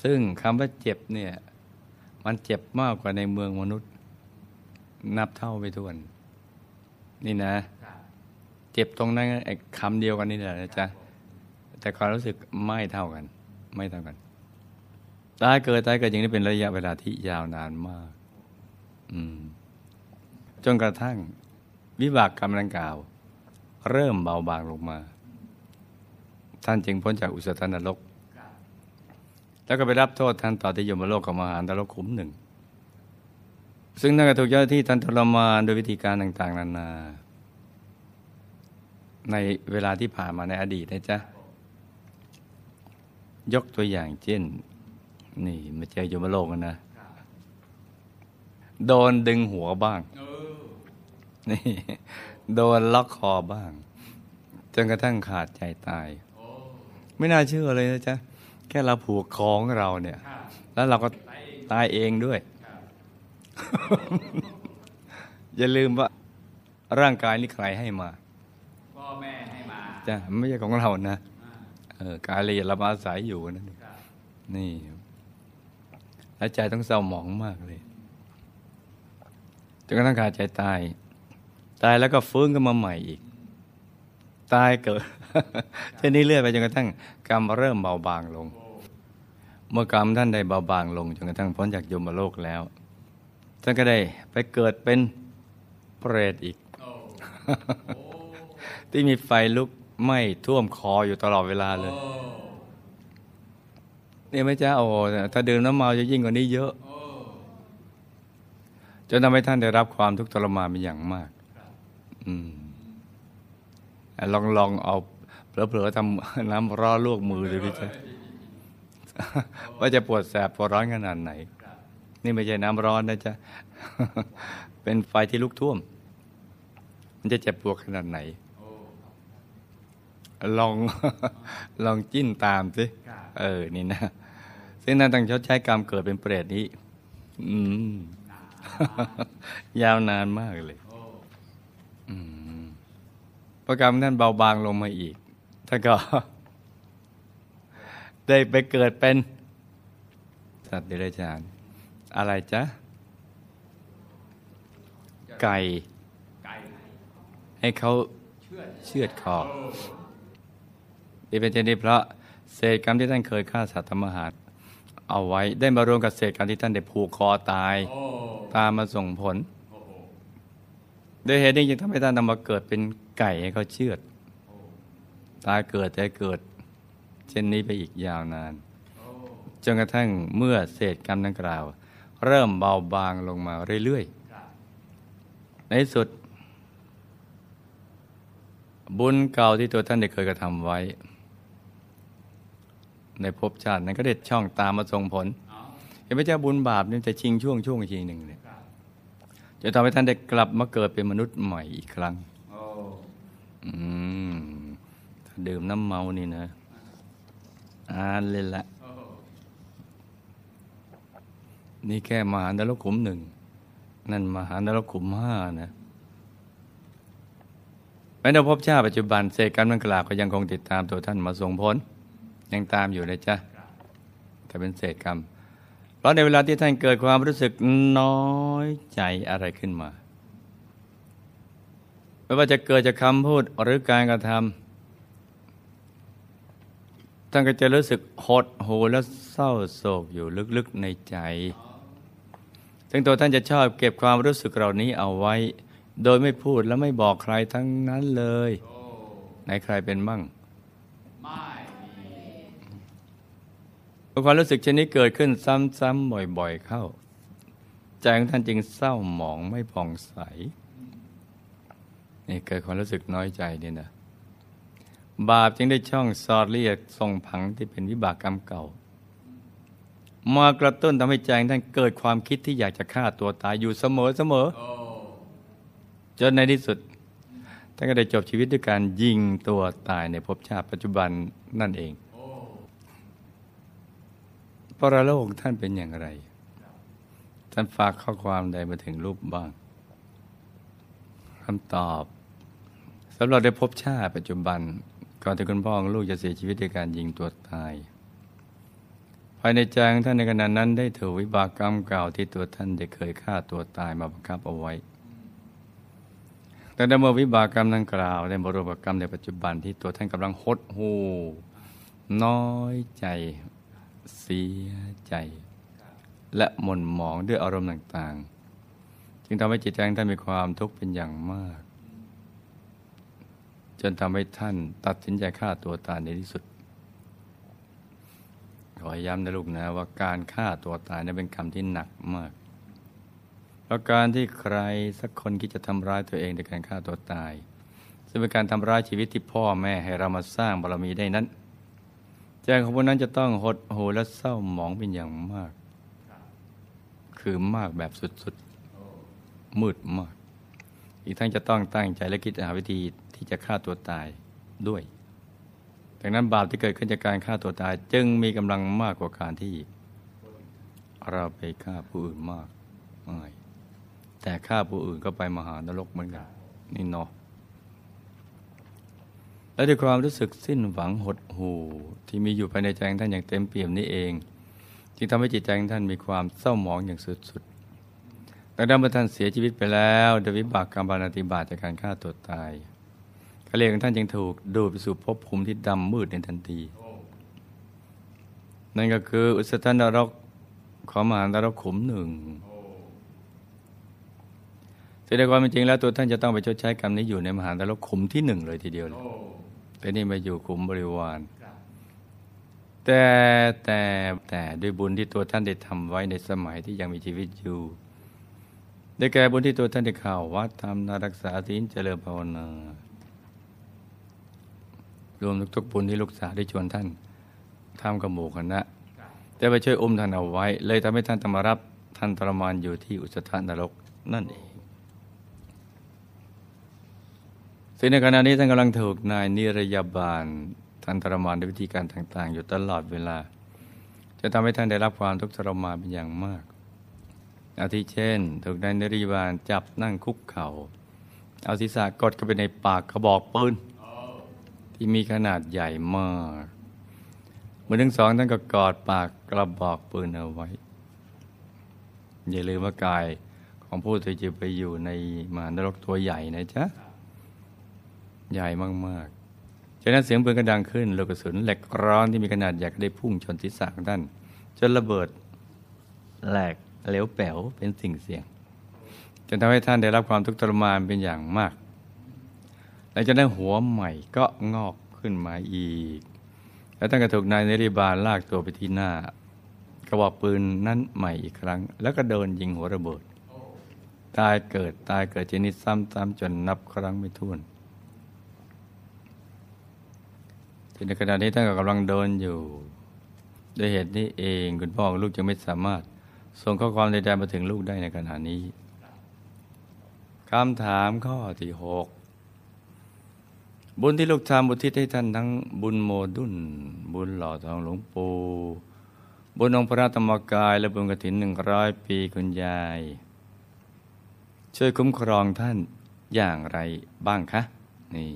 ซึ่งคำว่าเจ็บเนี่ย มันเจ็บมากกว่าในเมืองมนุษย์ นับเท่าไปทวน นี่นะ เจ็บตรงนั้นไอ้คำเดียวกันนี่แหละนะจ๊ะ แต่ความรู้สึกไม่เท่ากัน ไม่เท่ากันตายเกิดตายเกิดอย่างนี้เป็นระยะเวลาที่ยาวนานมาก อืม จนกระทั่ง วิบากกรรมดังกล่าว เริ่มเบาบางลงมา ท่านจึงพ้นจากอุสธนรก แล้วก็ไปรับโทษท่านต่อที่ยมโลกกับมหานรกขุมหนึ่ง ซึ่งนั่นก็ถูกเจ้าหน้าที่ท่านทรมานโดยวิธีการต่างๆ นานา ในเวลาที่ผ่านมาในอดีตนะจ๊ะ ยกตัวอย่างเช่น นี่มาเจอยมโลกกันนะ โดนดึงหัวบ้างนี่โดนล็อกคอบ้าง จนกระทั่งขาดใจตาย ไม่น่าเชื่อเลยนะจ๊ะ ค่เราผูกคอของเราเนี่ยครับแล้วเราก็ไปเองตายเองด้วยครับอย่าลืมว่าร่างกายนี่ใครให้มาพ่อแม่ให้มาจ้ะไม่ใช่ของเรานะอ่าเออกายละเอียดเรามาอาศัยอยู่นั่นครับนี่แล้วใจต้องเศร้าหมองมากเลยจนกระทั่งขาดใจตาย ตายแล้วก็ฟื้นขึ้นมาใหม่อีก ตายเกิดเช่นนี้เรื่อยไปจนกระทั่งกรรมเริ่มเบาบางลงโอ้ เมื่อกรรมท่านได้เบาบางลงจนกระทั่งพ้นจากยมโลกแล้ว ท่านก็ได้ไปเกิดเป็นเปรตอีก ที่มีไฟลุกไหม้ท่วมคออยู่ตลอดเวลาเลยนี่ไม่จ้าโอ้ถ้าดื่มน้ำเมาจะยิ่งกว่านี้เยอะ จนทำให้ท่านได้รับความทุกข์ทรมานเป็นอย่างมากอืมลองลองเอาเผลอๆทำน้ำร้อลวกมือดูดิจ้ะ ว่าจะปวดแสบปวดร้อนขนาดไหนครับนี่ไม่ใช่น้ำร้อนนะจ๊ะ เป็นไฟที่ลุกท่วม มันจะเจ็บปวดขนาดไหนโอ้ลองลองจิ้นตามสิครับเออ นี่นะซึ่งนั่นต้องชดใช้กรรมเกิดเป็นเปรตนี้ อืม ยาวนานมากเลยโอ้อืมประกรรมท่านเบาบางลงมาอีกท่านก็ ได้ไปเกิดเป็นสัตว์เดรัจฉาน อะไรจ๊ะ ไก่ ให้เขาเชือดคอโอ้ที่เป็นเช่นนี้เพราะเศษกรรมที่ท่านเคยฆ่าสัตว์ทำอาหารเอาไว้ได้มารวมกับเศษกรรมที่ท่านได้ผูกคอตาย ตามมาส่งผล โดยเหตุนี้จึงทำให้ท่านนำมาเกิดเป็นไก่ให้เขาเชือด ตาเกิดแต่เกิด เช่นนี้ไปอีกยาวนานโอ้จนกระทั่งเมื่อเศษกรรมดังกล่าว เริ่มเบาบางลงมาเรื่อยครับๆในที่สุด บุญเก่าที่ตัวท่านได้เคยกระทำไว้ ในภพชาตินั้นก็ได้ช่องตามมาส่งผลเอาเห็นไหมเจ้าบุญบาปนี่จะชิงช่วงช่วงชิงหนึ่งเนี่ยครับจะทำให้ท่านได้กลับมาเกิดเป็นมนุษย์ใหม่อีกครั้งโอ้อืมถ้าดื่มน้ำเมานี่นะ อ่านเลยละ นี่แค่มหานรกขุมหนึ่ง นั่นมหานรกขุมห้านะแม้ในภพชาติปัจจุบันเศษกรรมดังกล่าวก็ยังคงติดตามตัวท่านมาส่งผลยังตามอยู่เลยจ้ะแต่เป็นเศษกรรม เพราะในเวลาที่ท่านเกิดความรู้สึกน้อยใจอะไรขึ้นมา ไม่ว่าจะเกิดจากคำพูดหรือการกระทำ ท่านก็จะรู้สึกหดหูและเศร้าโศกอยู่ลึกๆในใจ ซึ่งตัวท่านจะชอบเก็บความรู้สึกเหล่านี้เอาไว้ โดยไม่พูดและไม่บอกใครทั้งนั้นเลยโอ้ไหนใครเป็นมั่งไม่มีความรู้สึกชนนี้เกิดขึ้นซ้ำๆบ่อยๆเข้า ใจของท่านจึงเศร้าหมองไม่ผ่องใสนี่เกิดความรู้สึกน้อยใจนี่นะ บาปจึงได้ช่องสอดเรียกส่งผังที่เป็นวิบากกรรมเก่า มากระตุ้นทำให้ใจงท่านเกิดความคิดที่อยากจะฆ่าตัวตายอยู่เสมอเสมอ จนในที่สุดท่านก็ได้จบชีวิตด้วยการยิงตัวตายในภพชาติปัจจุบันนั่นเองปรโลกท่านเป็นอย่างไร ท่านฝากข้อความใดมาถึงรูปบ้างคำตอบสำหรับได้พบชาติปัจจุบัน ก่อนที่คุณพ่อของลูกจะเสียชีวิตด้วยการยิงตัวตาย ภายในใจของท่านในขณะนั้นได้ถูกวิบากกรรมเก่าที่ตัวท่านได้เคยฆ่าตัวตายมาบังคับเอาไว้ แต่ในเมื่อวิบากกรรมดังกล่าวได้บรวมกับกรรมในปัจจุบันที่ตัวท่านกำลังหดหู่น้อยใจเสียใจ และหม่นหมองด้วยอารมณ์ต่างๆ จึงทำให้จิตใจของท่านมีความทุกข์เป็นอย่างมาก จนทำให้ท่านตัดสินใจฆ่าตัวตายในที่สุด ขอย้ำนะลูกนะว่าการฆ่าตัวตายนั้นเป็นกรรมที่หนักมาก เพราะการที่ใครสักคนคิดจะทำร้ายตัวเองโดยการฆ่าตัวตาย ซึ่งเป็นการทำร้ายชีวิตที่พ่อแม่ให้เรามาสร้างบารมีได้นั้นใจของพวกนั้นจะต้องหดหูและเศร้าหมองเป็นอย่างมาก คือมากแบบสุดๆ มืดมาก อีกทั้งจะต้องตั้งใจและคิดหาวิธี ที่จะฆ่าตัวตายด้วย ดังนั้นบาปที่เกิดขึ้นจากการฆ่าตัวตาย จึงมีกำลังมากกว่าการที่เราไปฆ่าผู้อื่นมากไม่แต่ฆ่าผู้อื่นก็ไปมหานรกเหมือนกันนี่เนาะและด้วยความรู้สึกสิ้นหวังหดหู่ที่มีอยู่ภายในใจของท่านอย่างเต็มเปี่ยมนี้เอง จึงทำให้จิตใจของท่านมีความเศร้าหมองอย่างสุดๆดังนั้นเมื่อท่านเสียชีวิตไปแล้วโดยวิบากกรรมบานาติบาตจากการฆ่าตัวตาย เลียของท่านจึงถูกดูดไปสู่ภพภูมิที่ดำมืดในทันที นั่นก็คืออุสธนรกของมหานรกขุมหนึ่งแสดงความเป็นจริงแล้วตัวท่านจะต้องไปชดใช้กรรมนี้อยู่ในมหานรกขุมที่หนึ่งเลยทีเดียวเลยโอ้แต่นี่มาอยู่ขุมบริวารแต่แต่แต่ด้วยบุญที่ตัวท่านได้ทำไว้ในสมัยที่ยังมีชีวิตอยู่ได้แก่บุญที่ตัวท่านได้ข่าววัดทำนารักษาศีลเจริญภาวนา รวมทุกๆบุญที่ลูกสาวได้ชวนท่านทำกับหมู่คณะครับแต่ไปช่วยอุ้มท่านเอาไว้ เลยทำให้ท่านต้องมารับท่านทรมานอยู่ที่อุสธานรกนั่นเองซึ่งในขณะนี้ท่านกำลังถูกนายนิรยาบาลท่านทรมานด้วยวิธีการต่างๆ อยู่ตลอดเวลา จะทำให้ท่านได้รับความทุกข์ทรมานเป็นอย่างมาก อาทิเช่น ถูกนายนิรยาบาลจับนั่งคุกเขา่าเอาศีรษะกดเข้าไปในปากกระบอกปืน ที่มีขนาดใหญ่มากมือทั้งสองท่านก็กอดปากกระบอกปืนเอาไว้ อย่าลืมว่ากายของผู้ที่จะไปอยู่ในมหานรกตัวใหญ่นะจ๊ะ ใหญ่มากๆจากนั้นเสียงปืนก็ดังขึ้นลูกกระสุนเหล็กร้อนที่มีขนาดใหญ่ก็ได้พุ่งชนศีรษะของท่านจนระเบิดแหลกเหลวแป๋วเป็นสิ่งเสี่ยงจนทำให้ท่านได้รับความทุกข์ทรมานเป็นอย่างมาก หลังจากนั้นหัวใหม่ก็งอกขึ้นมาอีก แล้วท่านก็ถูกนายเนริบาลลากตัวไปที่หน้ากระบอกปืนนั้นใหม่อีกครั้ง แล้วก็โดนยิงหัวระเบิด ตายเกิดตายเกิดชนิดซ้ำๆจนนับครั้งไม่ถ้วนที่ในขณะนี้ท่านก็กำลังโดนอยู่ ด้วยเหตุนี้เองคุณพ่อลูกจึงไม่สามารถ ส่งข้อความใดๆมาถึงลูกได้ในขณะนี้คำถามข้อที่หก บุญที่ลูกทำบุทิศให้ท่านทั้งบุญโมดุลบุญหล่อทองหลวงปู่บุญองค์พระธรรมกาย และบุญกฐินหนึ่งร้อยปีคุณยาย ช่วยคุ้มครองท่านอย่างไรบ้างคะนี่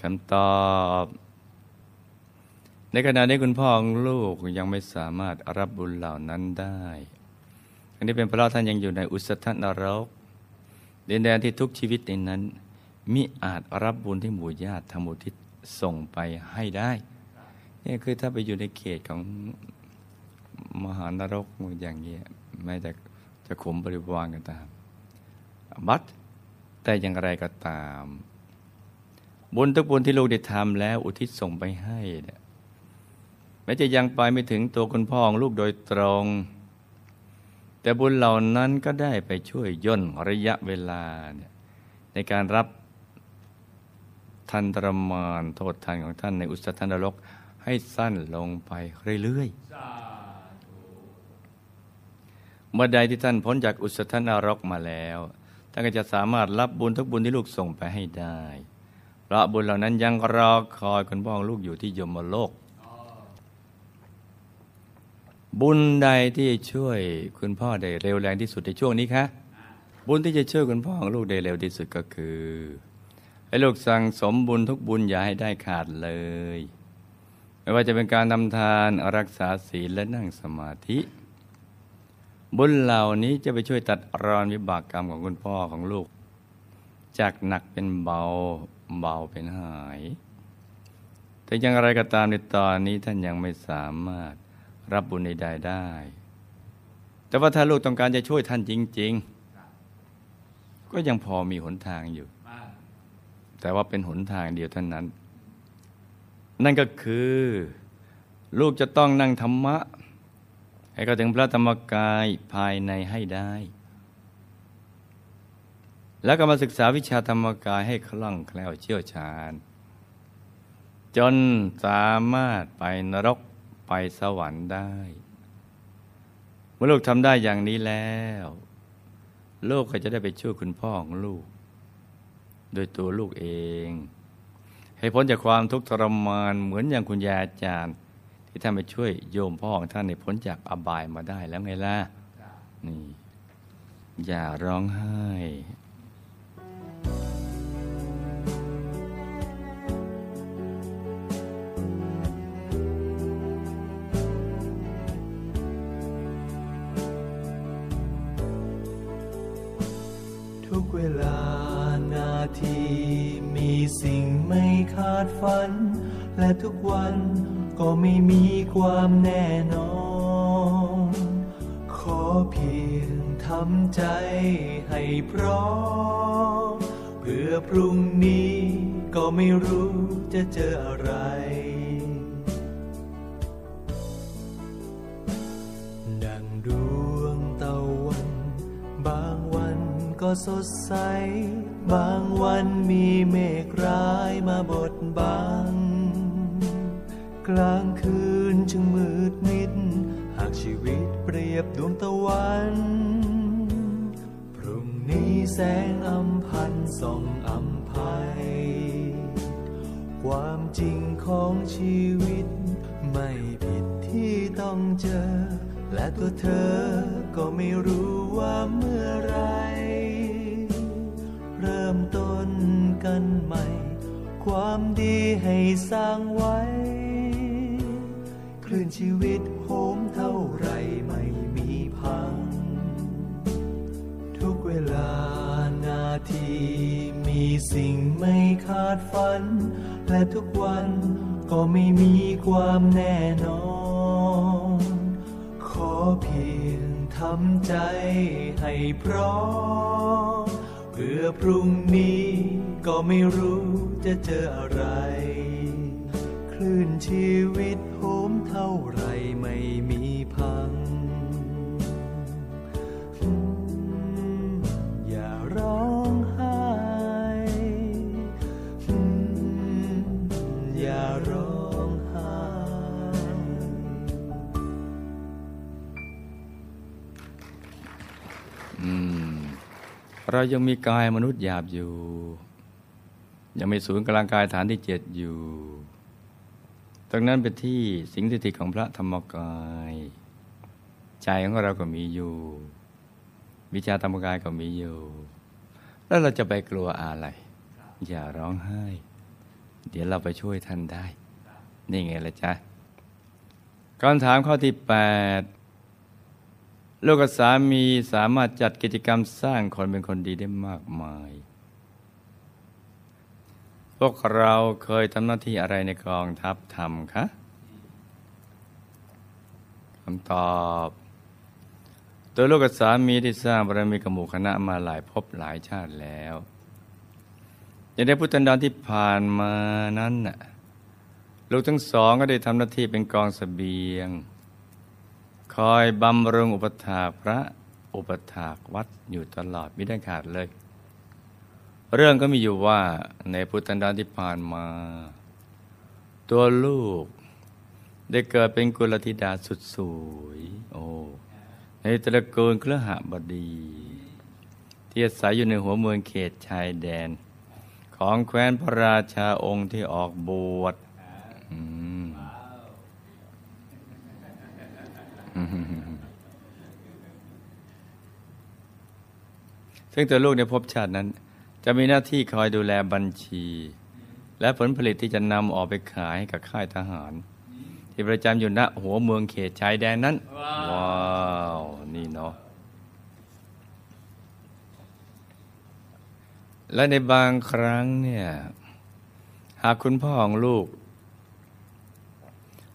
คำตอบ ในขณะนี้คุณพ่อของลูกยังไม่สามารถรับบุญเหล่านั้นได้ อันนี้เป็นเพราะท่านยังอยู่ในอุสธนรกดินแดนที่ทุกชีวิตในนั้น มิอาจรับบุญที่หมู่ญาติธรรมุทิศส่งไปให้ได้นี่คือถ้าไปอยู่ในเขตของมหานรกอย่างนี้แม้แต่จะขมบริวารก็ตามบัดแต่อย่างไรก็ตาม บุญทุกบุญที่ลูกได้ทำแล้วอุทิศส่งไปให้เนี่ยแม้จะยังไปไม่ถึงตัวคุณพ่อของลูกโดยตรง แต่บุญเหล่านั้นก็ได้ไปช่วยย่นระยะเวลาเนี่ยในการรับ ทันตรมานโทษทันของท่านในอุสธนรกให้สั้นลงไปเรื่อยๆ เมื่อใดที่ท่านพ้นจากอุสธนรกมาแล้ว ท่านก็จะสามารถรับบุญทุกบุญที่ลูกส่งไปให้ได้ เพราะบุญเหล่านั้นยังรอคอยคุณพ่อลูกอยู่ที่ยมโลก บุญใดที่ช่วยคุณพ่อได้เร็วแรงที่สุดในช่วงนี้คะ บุญที่จะช่วยคุณพ่อของลูกได้เร็วที่สุดก็คือ ให้ลูกสั่งสมบุญทุกบุญอย่าให้ได้ขาดเลย ไม่ว่าจะเป็นการทำทานรักษาศีลและนั่งสมาธิ บุญเหล่านี้จะไปช่วยตัดรอนวิบากกรรมของคุณพ่อของลูก จากหนักเป็นเบาเบาเป็นหาย แต่อย่างไรก็ตามในตอนนี้ท่านยังไม่สามารถรับบุญใดๆได้ แต่ว่าถ้าลูกต้องการจะช่วยท่านจริง ๆ ก็ยังพอมีหนทางอยู่ แต่ว่าเป็นหนทางเดียวเท่านั้น นั่นก็คือ ลูกจะต้องนั่งธรรมะ ให้เข้าถึงพระธรรมกายภายในให้ได้ แล้วก็มาศึกษาวิชาธรรมกายให้คล่องแคล่วเชี่ยวชาญ จนสามารถไปนรกไปสวรรค์ได้ เมื่อลูกทำได้อย่างนี้แล้ว ลูกก็จะได้ไปช่วยคุณพ่อของลูก โดยตัวลูกเอง ให้พ้นจากความทุกข์ทรมานเหมือนอย่างคุณยายอาจารย์ ที่ท่านไปช่วยโยมพ่อของท่านในพ้นจากอบายมาได้แล้วไงล่ะนี่ อย่าร้องไห้ทุกเวลา ทีมีสิ่งไม่คาดฝัน และทุกวันก็ไม่มีความแน่นอน ขอเพียงทำใจให้พร้อม เพื่อพรุ่งนี้ก็ไม่รู้จะเจออะไร ดังดวงตะวัน บางวันก็สดใส บางวันมีเมฆร้ายมาบดบัง กลางคืนจึงมืดมิด หากชีวิตเปรียบดวงตะวัน พรุ่งนี้แสงอำพันส่องอำภัย ความจริงของชีวิต ไม่ผิดที่ต้องเจอ และตัวเธอก็ไม่รู้ว่าเมื่อไร กันใหม่ ความดีให้สร้างไว้ คลื่นชีวิตโหมเท่าไรไม่มีพัง ทุกเวลานาที มีสิ่งไม่คาดฝัน และทุกวันก็ไม่มีความแน่นอน ขอเพียงทำใจให้พร้อมเพื่อพรุ่งนี้ ก็ไม่รู้จะเจออะไร คลื่นชีวิตโหมเท่าไรไม่มีพัง อย่าร้องไห้ อย่าร้องไห้ อืม เรายังมีกายมนุษย์หยาบอยู่ ยังมีศูนย์กลางกายฐานที่เจ็ดอยู่ ตรงนั้นเป็นที่สิงสถิตของพระธรรมกาย ใจของเราก็มีอยู่ วิชาธรรมกายก็มีอยู่ แล้วเราจะไปกลัวอะไร อย่าร้องไห้ เดี๋ยวเราไปช่วยท่านได้ นี่ไงล่ะจ๊ะคำถามข้อที่แปดลูกกับสามีสามารถจัดกิจกรรมสร้างคนเป็นคนดีได้มากมาย พวกเราเคยทำหน้าที่อะไรในกองทัพทำคะคำตอบตัวลูกกับสามีที่สร้างบารมีกับหมู่คณะมาหลายภพหลายชาติแล้วอย่างในพุทธันดรที่ผ่านมานั้นน่ะลูกทั้งสองก็ได้ทำหน้าที่เป็นกองสเสบียง คอยบำรุงอุปถาพระอุปถากวัดอยู่ตลอดไม่ได้ขาดเลย เรื่องก็มีอยู่ว่าในพุทธันดรที่ผ่านมา ตัวลูกได้เกิดเป็นกุลธิดาสุดสวยโอ้ในตระกูลเครือหบดี ที่อาศัยอยู่ในหัวเมืองเขตชายแดน ของแคว้นพระราชาองค์ที่ออกบวชซึ่งตัวลูกในภพชาตินั้น จะมีหน้าที่คอยดูแลบัญชี และผลผลิตที่จะนำออกไปขายให้กับค่ายทหาร ที่ประจำอยู่ณหัวเมืองเขตชายแดนนั้น ว้าว นี่เนาะและในบางครั้งเนี่ยหากคุณพ่อของลูก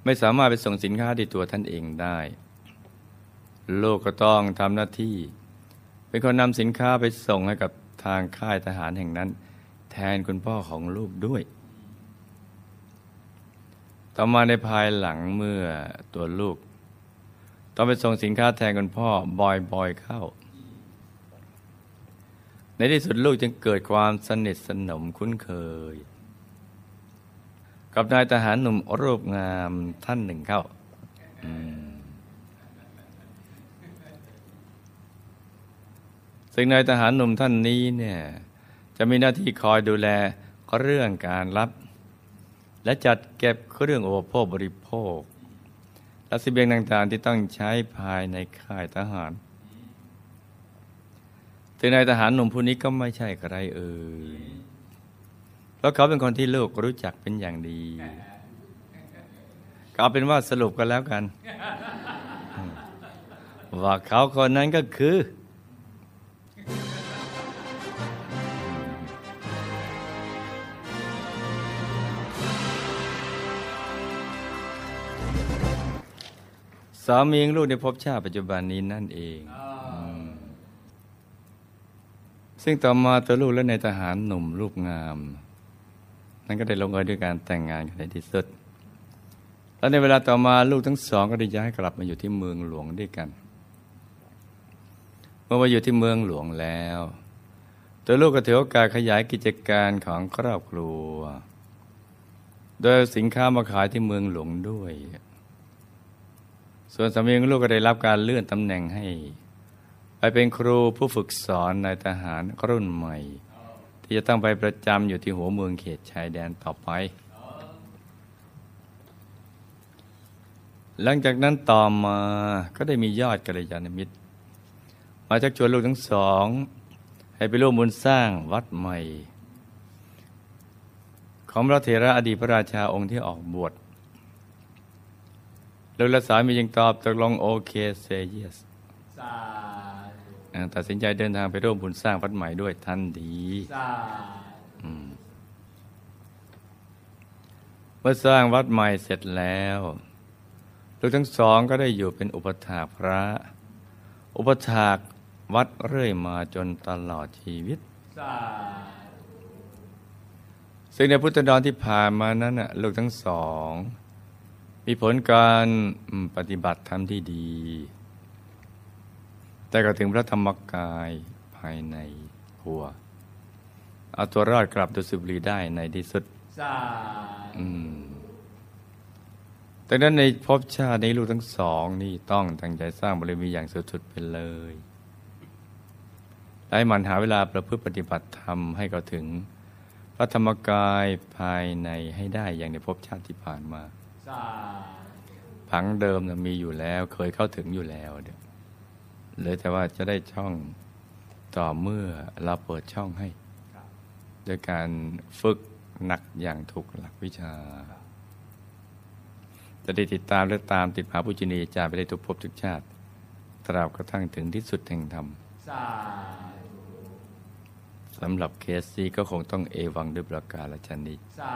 ไม่สามารถไปส่งสินค้าที่ตัวท่านเองได้ ลูกก็ต้องทำหน้าที่ เป็นคนนำสินค้าไปส่งให้กับ ทางค่ายทหารแห่งนั้น แทนคุณพ่อของลูกด้วย ต่อมาในภายหลังเมื่อตัวลูก ต้องไปส่งสินค้าแทนคุณพ่อบ่อยๆเข้า ในที่สุดลูกจึงเกิดความสนิทสนมคุ้นเคย กับนายทหารหนุ่มรูปงามท่านหนึ่งเข้า อืม ซึ่งนายทหารหนุ่มท่านนี้เนี่ยจะมีหน้าที่คอยดูแลเรื่องการรับ และจัดเก็บเครื่องอุปโภคบริโภค และสิเบียงต่างๆที่ต้องใช้ภายในค่ายทหารซึ่งนายทหารหนุ่มผู้นี้ก็ไม่ใช่ใครเอ่ยเพราะเขาเป็นคนที่ลูกรู้จักเป็นอย่างดี ก็เอาเป็นว่าสรุปกันแล้วกัน ว่าเขาคนนั้นก็คือามีของลูกในภพชาติปัจจุบันนี้นั่นเองมซึ่งต่อมาตัวลูกและในายทหารหนุ่มรูปงาม นั้นก็ได้ลงเอยด้วยการแต่งงานกันในที่สุด แล้วในเวลาต่อมาลูกทั้งสองก็ได้ย้ายกลับมาอยู่ที่เมืองหลวงด้วยกัน เมื่อมาอยู่ที่เมืองหลวงแล้ว ตัวลูกก็ถือโอกาสขยายกิจการของครอบครัว โดยเอาสินค้ามาขายที่เมืองหลวงด้วย ส่วนสามีของลูกก็ได้รับการเลื่อนตำแหน่งให้ ไปเป็นครูผู้ฝึกสอนนายทหารรุ่นใหม่ ที่จะต้องไปประจำอยู่ที่หัวเมืองเขตชายแดนต่อไป หลังจากนั้นต่อมาก็ได้มียอดกัลยาณมิตร มาชักชวนลูกทั้งสอง ให้ไปร่วมบุญสร้างวัดใหม่ ของพระเถระอดีตพระราชาองค์ที่ออกบวช ลูกและสามียังตอบตกลงโอเคเซเยสตัดสินใจเดินทางไปร่วมบุญสร้างวัดใหม่ด้วยทันทีเมื่อสร้างวัดใหม่เสร็จแล้วลูกทั้งสองก็ได้อยู่เป็นอุปถาพระ อุปถากวัดเรื่อยมาจนตลอดชีวิต ซึ่งในพุทธดอนที่ผ่านมานั้นลูกทั้งสอง มีผลการอืมปฏิบัติธรรมที่ดี แต่ก็ถึงพระธรรมกายภายในหัว เอาตัวรอดกลับดุสิตบุรีได้ในที่สุดสาอืมดังนั้นในภพชาตินี้ลูกทั้งสองนี่ต้องตั้งใจสร้างบารมีอย่างสุดๆไปเลยและให้มันหาเวลาประพฤติปฏิบัติธรรมให้เขาถึงพระธรรมกายภายในให้ได้อย่างในภพชาติที่ผ่านมาสา ผังเดิมนะมีอยู่แล้ว เคยเข้าถึงอยู่แล้วเดี๋ยวเหลือแต่ว่าจะได้ช่องต่อเมื่อเราเปิดช่องให้โดยการฝึกหนักอย่างถูกหลักวิชา จะได้ติดตามและตามติดหาปุจินีจารไปได้ทุกภพทุกชาติ ตราบกระทั่งถึงที่สุดแห่งธรรมสำหรับเคสซีก็คงต้องเอวังด้วยประการละชนีสา